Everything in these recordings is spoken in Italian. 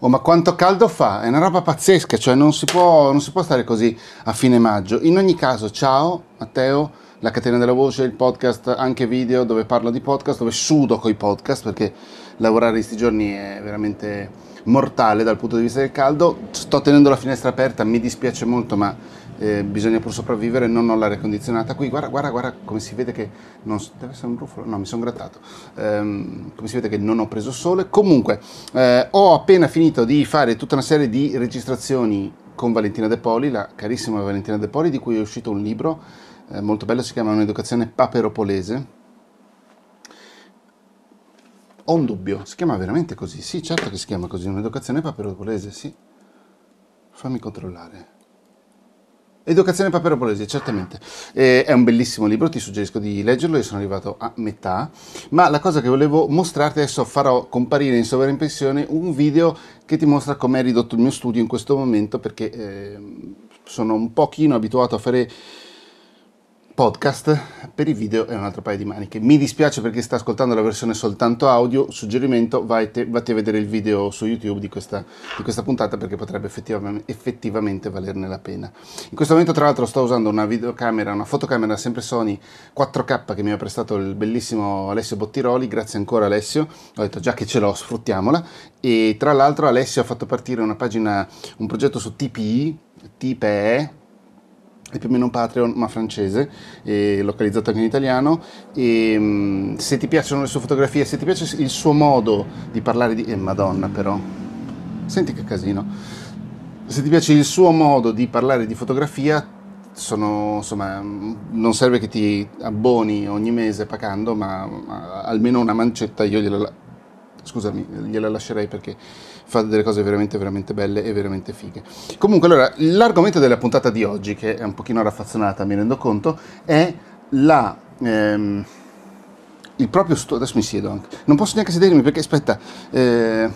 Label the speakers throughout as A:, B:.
A: Oh, ma quanto caldo fa? È una roba pazzesca, cioè non si, può, non si può stare così a fine maggio. In ogni caso, ciao Matteo, la catena della voce, il podcast, anche video dove parlo di podcast, dove sudo coi podcast perché lavorare questi giorni è veramente mortale dal punto di vista del caldo. Sto tenendo la finestra aperta, mi dispiace molto, ma eh, bisogna pur sopravvivere, non ho l'aria condizionata qui, guarda, guarda, guarda come si vede che non, deve essere un brufolo, no mi sono grattato, ehm, come si vede che non ho preso sole, comunque eh, ho appena finito di fare tutta una serie di registrazioni con Valentina De Poli, la carissima Valentina De Poli, di cui è uscito un libro eh, molto bello, si chiama Un'educazione paperopolese, ho un dubbio, si chiama veramente così? Sì, certo che si chiama così, un'educazione paperopolese, sì. Fammi controllare. Educazione Paperopolesi, certamente. Eh, è un bellissimo libro, ti suggerisco di leggerlo, io sono arrivato a metà, ma la cosa che volevo mostrarti adesso farò comparire in sovraimpressione un video che ti mostra come è ridotto il mio studio in questo momento perché eh, sono un pochino abituato a fare podcast, per i video è un altro paio di maniche. Mi dispiace perché sta ascoltando la versione soltanto audio, suggerimento, vatti, vatti a vedere il video su YouTube di questa, di questa puntata perché potrebbe effettivamente, effettivamente, valerne la pena. In questo momento tra l'altro sto usando una videocamera, una fotocamera sempre Sony 4K che mi ha prestato il bellissimo Alessio Bottiroli, grazie ancora Alessio, ho detto già che ce l'ho sfruttiamola e tra l'altro Alessio ha fatto partire una pagina, un progetto su TPE, TPE, è più o meno un Patreon ma francese, localizzato anche in italiano. E mm, se ti piacciono le sue fotografie, se ti piace il suo modo di parlare di... Eh, madonna però, senti che casino, se ti piace il suo modo di parlare di fotografia, sono, insomma, non serve che ti abboni ogni mese pagando, ma, ma almeno una mancetta io gliela, scusami, gliela lascerei perché fa delle cose veramente veramente belle e veramente fighe. Comunque allora, l'argomento della puntata di oggi, che è un pochino raffazzonata mi rendo conto, è la... Ehm, il proprio studio, adesso mi siedo anche, non posso neanche sedermi perché aspetta, eh,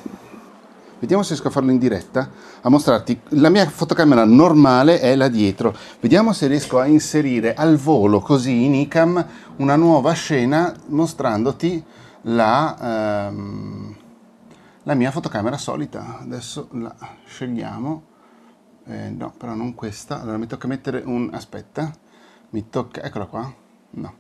A: vediamo se riesco a farlo in diretta, a mostrarti, la mia fotocamera normale è là dietro, vediamo se riesco a inserire al volo così in ICAM una nuova scena mostrandoti la... Ehm, la mia fotocamera solita. Adesso la scegliamo. Eh, no però non questa. Allora mi tocca mettere un aspetta. Mi tocca eccola qua. No.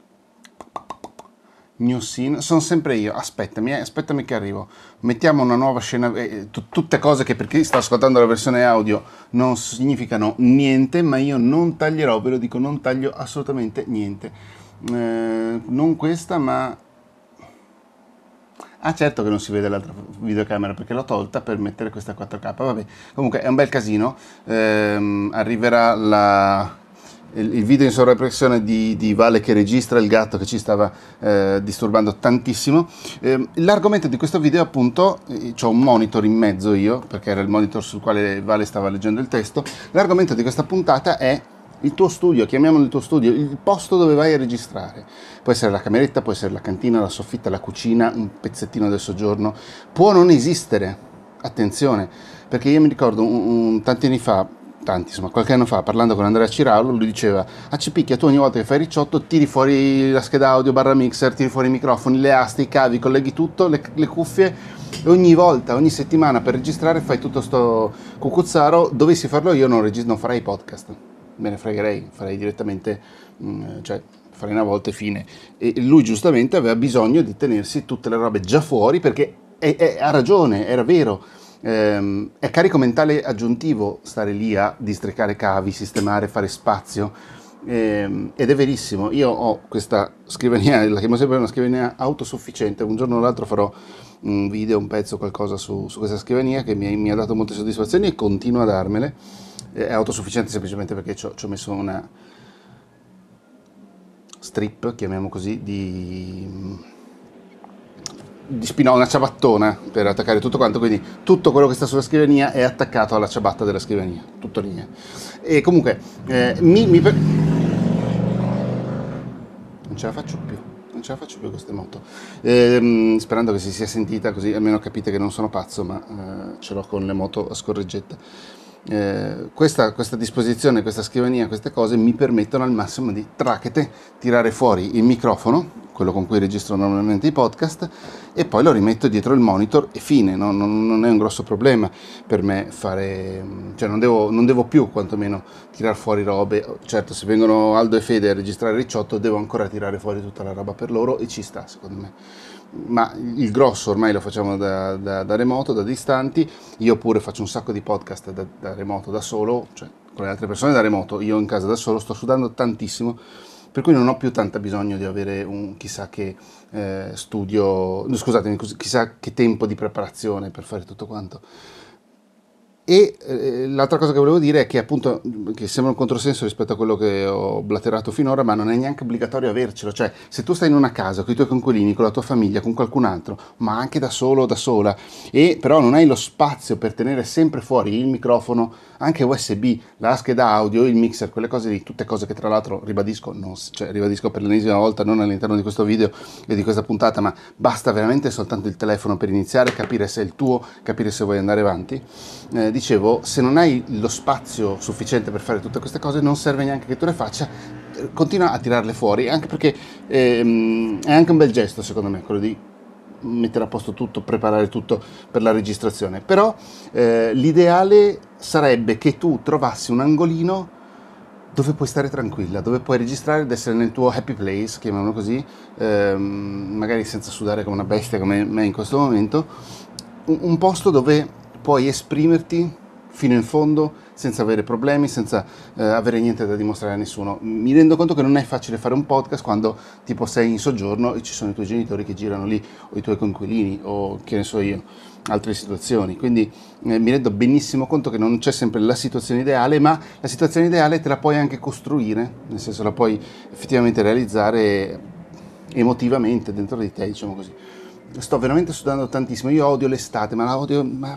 A: New scene. Sono sempre io. Aspettami eh, aspettami che arrivo. Mettiamo una nuova scena eh, t- tutte cose che per chi sta ascoltando la versione audio non significano niente ma io non taglierò ve lo dico non taglio assolutamente niente. Eh, non questa ma Ah certo che non si vede l'altra videocamera perché l'ho tolta per mettere questa 4K, vabbè, comunque è un bel casino, ehm, arriverà la, il, il, video in sovrappressione di, di, Vale che registra il gatto che ci stava eh, disturbando tantissimo. Eh, l'argomento di questo video appunto, eh, ho un monitor in mezzo io perché era il monitor sul quale Vale stava leggendo il testo, l'argomento di questa puntata è il tuo studio, chiamiamolo il tuo studio, il posto dove vai a registrare. Può essere la cameretta, può essere la cantina, la soffitta, la cucina, un pezzettino del soggiorno. Può non esistere, attenzione, perché io mi ricordo un, un, tanti anni fa, tanti insomma, qualche anno fa, parlando con Andrea Ciraulo, lui diceva, a Cipicchia tu ogni volta che fai ricciotto tiri fuori la scheda audio barra mixer, tiri fuori i microfoni, le aste, i cavi, colleghi tutto, le, le cuffie, e ogni volta, ogni settimana per registrare fai tutto sto cucuzzaro, dovessi farlo io non, regist- non farei podcast me ne fregherei, farei direttamente, mh, mm, cioè farei una volta e fine. E lui giustamente aveva bisogno di tenersi tutte le robe già fuori perché è, è, ha ragione, era vero. Ehm, è carico mentale aggiuntivo stare lì a districare cavi, sistemare, fare spazio. Ehm, ed è verissimo, io ho questa scrivania, la chiamo sempre una scrivania autosufficiente, un giorno o l'altro farò un video, un pezzo, qualcosa su, su questa scrivania che mi, mi ha dato molte soddisfazioni e continua a darmele è autosufficiente semplicemente perché ci ho, messo una strip, chiamiamo così, di, di spino, una ciabattona per attaccare tutto quanto, quindi tutto quello che sta sulla scrivania è attaccato alla ciabatta della scrivania, tutto lì. E comunque, eh, mi, mi per... non ce la faccio più non ce la faccio più queste moto. Ehm, sperando che si sia sentita così almeno capite che non sono pazzo, ma eh, ce l'ho con le moto a scorreggetta eh, questa, questa, disposizione, questa scrivania, queste cose mi permettono al massimo di tracchete tirare fuori il microfono quello con cui registro normalmente i podcast, e poi lo rimetto dietro il monitor e fine, no? non, non, è un grosso problema per me fare, cioè non devo, non devo più quantomeno tirare fuori robe, certo se vengono Aldo e Fede a registrare Ricciotto devo ancora tirare fuori tutta la roba per loro e ci sta secondo me, ma il grosso ormai lo facciamo da, da, da remoto, da distanti, io pure faccio un sacco di podcast da, da remoto da solo, cioè con le altre persone da remoto, io in casa da solo sto sudando tantissimo per cui non ho più tanto bisogno di avere un chissà che eh, studio, scusatemi, chissà che tempo di preparazione per fare tutto quanto. E eh, l'altra cosa che volevo dire è che appunto, che sembra un controsenso rispetto a quello che ho blaterato finora, ma non è neanche obbligatorio avercelo, cioè se tu stai in una casa con i tuoi conquilini, con la tua famiglia, con qualcun altro, ma anche da solo o da sola, e però non hai lo spazio per tenere sempre fuori il microfono, anche USB, la scheda audio, il mixer, quelle cose lì, tutte cose che tra l'altro ribadisco, non, cioè, ribadisco per l'ennesima volta, non all'interno di questo video e di questa puntata, ma basta veramente soltanto il telefono per iniziare, capire se è il tuo, capire se vuoi andare avanti. Eh, dicevo, se non hai lo spazio sufficiente per fare tutte queste cose, non serve neanche che tu le faccia, continua a tirarle fuori, anche perché ehm, è anche un bel gesto secondo me, quello di mettere a posto tutto, preparare tutto per la registrazione. Però eh, l'ideale sarebbe che tu trovassi un angolino dove puoi stare tranquilla, dove puoi registrare ed essere nel tuo happy place, chiamiamolo così, ehm, magari senza sudare come una bestia come me in questo momento, un, un posto dove puoi esprimerti fino in fondo senza avere problemi, senza eh, avere niente da dimostrare a nessuno. Mi rendo conto che non è facile fare un podcast quando tipo sei in soggiorno e ci sono i tuoi genitori che girano lì o i tuoi conquilini o che ne so io, altre situazioni. Quindi eh, mi rendo benissimo conto che non c'è sempre la situazione ideale, ma la situazione ideale te la puoi anche costruire, nel senso la puoi effettivamente realizzare emotivamente dentro di te, diciamo così. Sto veramente sudando tantissimo, io odio l'estate, ma la odio ma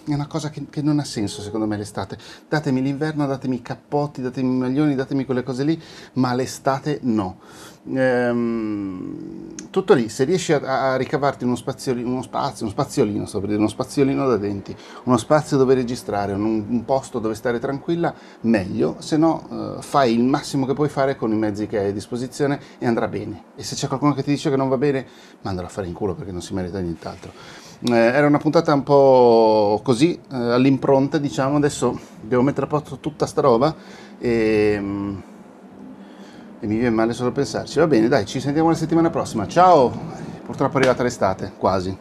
A: è una cosa che, che, non ha senso secondo me l'estate. Datemi l'inverno, datemi i cappotti, datemi i maglioni, datemi quelle cose lì, ma l'estate no. Ehm, tutto lì, se riesci a, a ricavarti uno, spaziolino, uno spazio, uno spaziolino, sto per dire, uno spaziolino da denti, uno spazio dove registrare, un, un posto dove stare tranquilla, meglio, se no eh, fai il massimo che puoi fare con i mezzi che hai a disposizione e andrà bene. E se c'è qualcuno che ti dice che non va bene, mandalo a fare in culo perché non si merita nient'altro. Eh, era una puntata un po' così, eh, all'impronta, diciamo, adesso devo mettere a posto tutta sta roba e, mm, e mi viene male solo pensarci. Va bene, dai, ci sentiamo la settimana prossima. Ciao! Purtroppo è arrivata l'estate, quasi.